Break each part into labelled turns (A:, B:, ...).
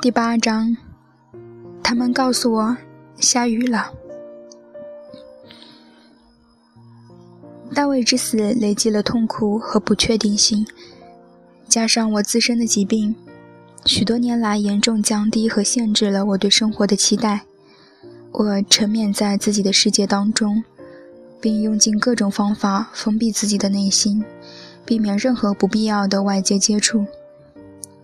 A: 第八章，他们告诉我下雨了。大卫之死累积了痛苦和不确定性，加上我自身的疾病，许多年来严重降低和限制了我对生活的期待。我沉湎在自己的世界当中，并用尽各种方法封闭自己的内心，避免任何不必要的外界接触。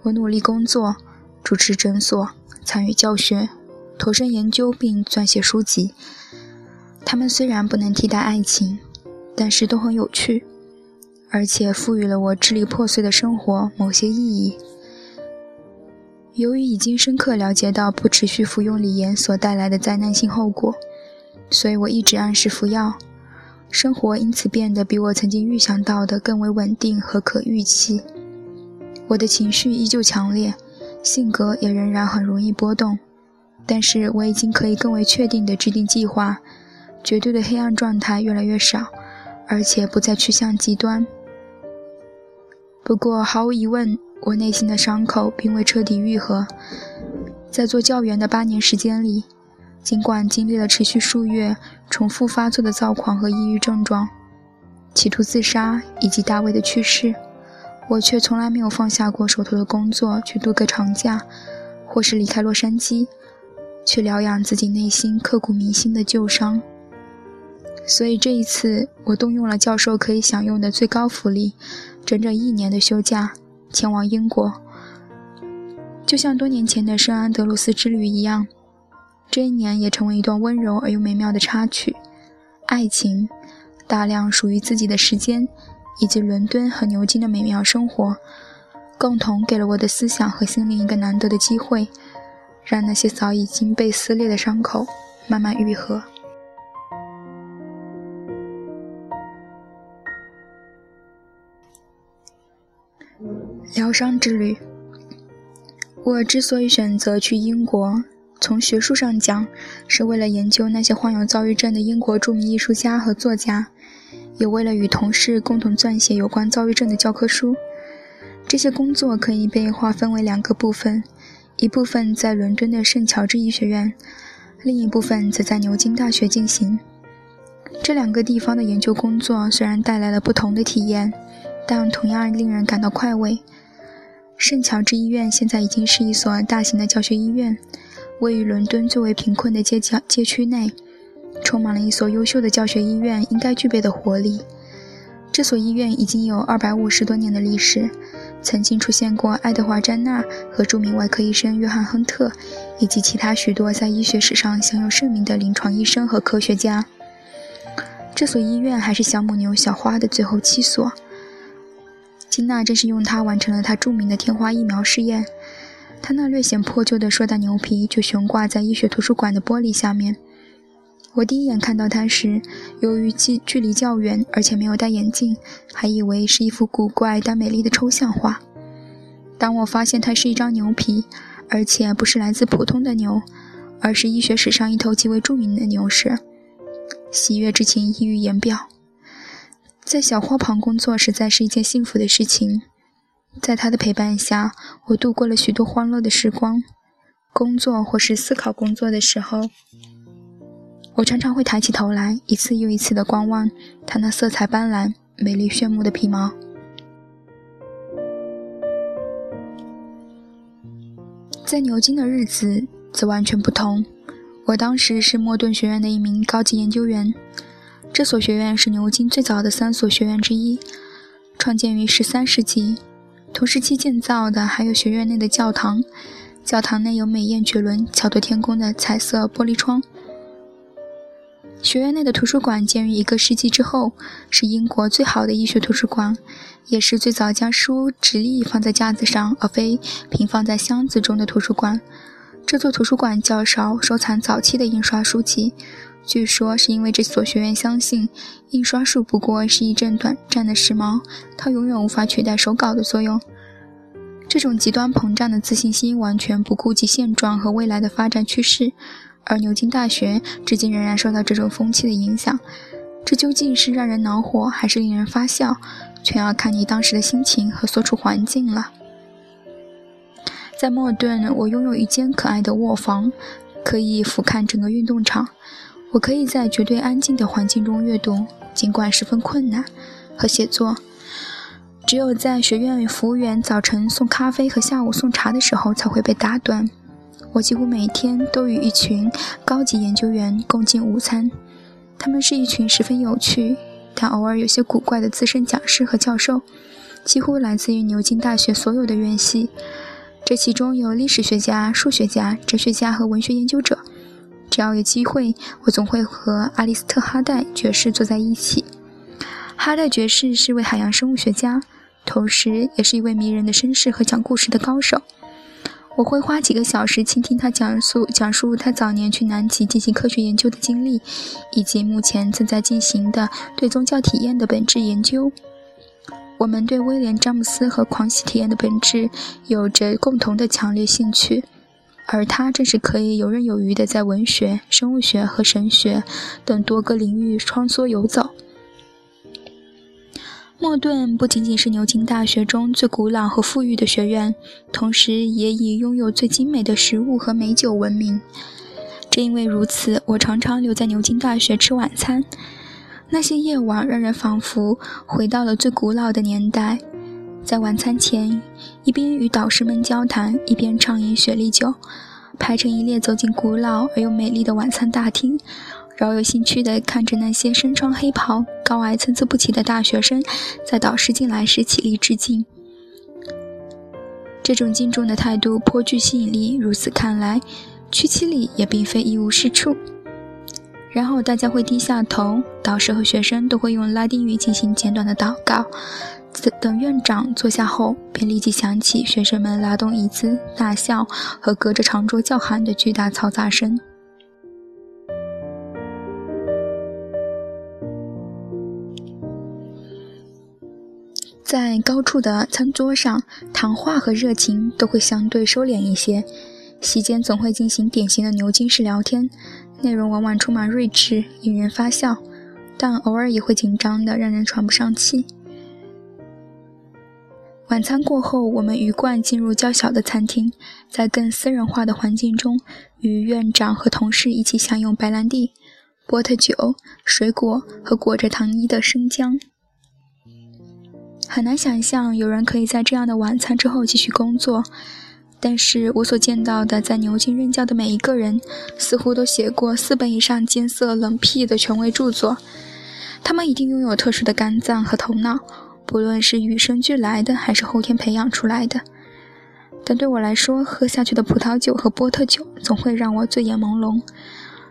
A: 我努力工作。主持诊所，参与教学，投身研究并撰写书籍。他们虽然不能替代爱情，但是都很有趣，而且赋予了我支离破碎的生活某些意义。由于已经深刻了解到不持续服用锂盐所带来的灾难性后果，所以我一直按时服药，生活因此变得比我曾经预想到的更为稳定和可预期。我的情绪依旧强烈。性格也仍然很容易波动，但是我已经可以更为确定地制定计划，绝对的黑暗状态越来越少，而且不再趋向极端。不过毫无疑问，我内心的伤口并未彻底愈合。在做教员的八年时间里，尽管经历了持续数月重复发作的躁狂和抑郁症状，企图自杀以及大卫的去世。我却从来没有放下过手头的工作，去度个长假，或是离开洛杉矶，去疗养自己内心刻骨铭心的旧伤。所以这一次，我动用了教授可以享用的最高福利，整整一年的休假，前往英国。就像多年前的圣安德鲁斯之旅一样，这一年也成为一段温柔而又美妙的插曲。爱情，大量属于自己的时间。以及伦敦和牛津的美妙生活，共同给了我的思想和心灵一个难得的机会，让那些早已经被撕裂的伤口慢慢愈合。疗伤之旅。我之所以选择去英国，从学术上讲，是为了研究那些患有躁郁症的英国著名艺术家和作家。也为了与同事共同撰写有关躁郁症的教科书，这些工作可以被划分为两个部分：一部分在伦敦的圣乔治医学院，另一部分则在牛津大学进行。这两个地方的研究工作虽然带来了不同的体验，但同样令人感到快慰。圣乔治医院现在已经是一所大型的教学医院，位于伦敦最为贫困的街角街区内。充满了一所优秀的教学医院应该具备的活力。这所医院已经有二百五十多年的历史，曾经出现过爱德华·詹纳和著名外科医生约翰·亨特，以及其他许多在医学史上享有盛名的临床医生和科学家。这所医院还是小母牛小花的最后七所。金娜正是用它完成了她著名的天花疫苗试验。他那略显破旧的硕大牛皮就悬挂在医学图书馆的玻璃下面。我第一眼看到它时，由于距距离较远，而且没有戴眼镜，还以为是一幅古怪但美丽的抽象画。当我发现它是一张牛皮，而且不是来自普通的牛，而是医学史上一头极为著名的牛时，喜悦之情溢于言表。在小花旁工作实在是一件幸福的事情，在他的陪伴下，我度过了许多欢乐的时光。工作或是思考工作的时候。我常常会抬起头来，一次又一次的观望它那色彩斑斓、美丽炫目的皮毛。在牛津的日子则完全不同。我当时是莫顿学院的一名高级研究员。这所学院是牛津最早的三所学院之一，创建于十三世纪。同时期建造的还有学院内的教堂，教堂内有美艳绝伦、巧夺天工的彩色玻璃窗。学院内的图书馆建于一个世纪之后，是英国最好的医学图书馆，也是最早将书直立放在架子上而非平放在箱子中的图书馆。这座图书馆较少收藏早期的印刷书籍，据说是因为这所学院相信印刷术不过是一阵短暂的时髦，它永远无法取代手稿的作用。这种极端膨胀的自信心完全不顾及现状和未来的发展趋势。而牛津大学至今仍然受到这种风气的影响，这究竟是让人恼火，还是令人发笑，全要看你当时的心情和所处环境了。在莫顿，我拥有一间可爱的卧房，可以俯瞰整个运动场。我可以在绝对安静的环境中阅读，尽管十分困难和写作。只有在学院服务员早晨送咖啡和下午送茶的时候才会被打断。我几乎每天都与一群高级研究员共进午餐，他们是一群十分有趣，但偶尔有些古怪的资深讲师和教授，几乎来自于牛津大学所有的院系。这其中有历史学家、数学家、哲学家和文学研究者。只要有机会，我总会和阿利斯特·哈代爵士坐在一起。哈代爵士是位海洋生物学家，同时也是一位迷人的绅士和讲故事的高手。我会花几个小时倾听他讲述讲述他早年去南极进行科学研究的经历，以及目前正在进行的对宗教体验的本质研究。我们对威廉·詹姆斯和狂喜体验的本质有着共同的强烈兴趣，而他正是可以游刃有余地在文学、生物学和神学等多个领域穿梭游走。莫顿不仅仅是牛津大学中最古老和富裕的学院，同时也以拥有最精美的食物和美酒闻名。正因为如此，我常常留在牛津大学吃晚餐。那些夜晚让人仿佛回到了最古老的年代，在晚餐前，一边与导师们交谈，一边畅饮雪莉酒，排成一列走进古老而又美丽的晚餐大厅，饶有兴趣地看着那些身穿黑袍、高矮参差不齐的大学生在导师进来时起立致敬。这种敬重的态度颇具吸引力。如此看来，屈七里也并非一无是处。然后大家会低下头，导师和学生都会用拉丁语进行简短的祷告。等院长坐下后，便立即响起学生们拉动椅子、大笑和隔着长桌叫喊的巨大嘈杂声。在高处的餐桌上，谈话和热情都会相对收敛一些。席间总会进行典型的牛津式聊天。内容往往充满睿智，引人发笑，但偶尔也会紧张的让人喘不上气。晚餐过后，我们鱼贯进入较小的餐厅，在更私人化的环境中，与院长和同事一起享用白兰地、波特酒、水果和裹着糖衣的生姜。很难想象有人可以在这样的晚餐之后继续工作。但是我所见到的在牛津任教的每一个人，似乎都写过四本以上艰涩冷僻的权威著作。他们一定拥有特殊的肝脏和头脑，不论是与生俱来的还是后天培养出来的。但对我来说，喝下去的葡萄酒和波特酒总会让我醉眼朦胧。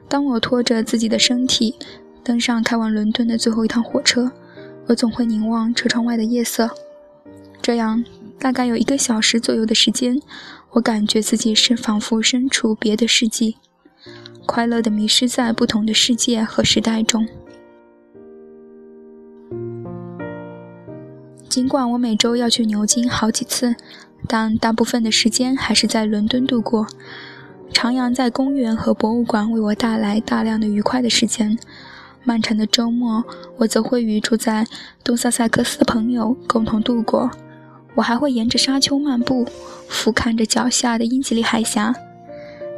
A: 当我拖着自己的身体登上开往伦敦的最后一趟火车，我总会凝望车窗外的夜色，这样大概有一个小时左右的时间。我感觉自己是仿佛身处别的世纪，快乐地迷失在不同的世界和时代中。尽管我每周要去牛津好几次，但大部分的时间还是在伦敦度过。徜徉在公园和博物馆为我带来大量的愉快的时间。漫长的周末，我则会与住在东萨塞克斯的朋友共同度过。我还会沿着沙丘漫步，俯瞰着脚下的英吉利海峡。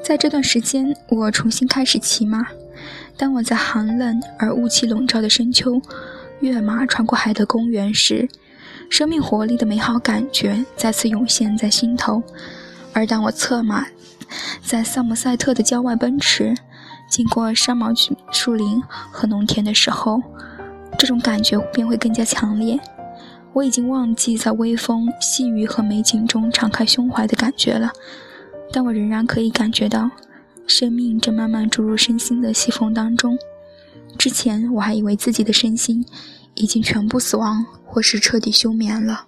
A: 在这段时间，我重新开始骑马。当我在寒冷而雾气笼罩的深秋跃马穿过海德公园时，生命活力的美好感觉再次涌现在心头。而当我策马在萨姆塞特的郊外奔驰，经过山毛榉树林和农田的时候，这种感觉便会更加强烈。我已经忘记在微风、细雨和美景中敞开胸怀的感觉了，但我仍然可以感觉到，生命正慢慢注入身心的细缝当中。之前我还以为自己的身心已经全部死亡，或是彻底休眠了。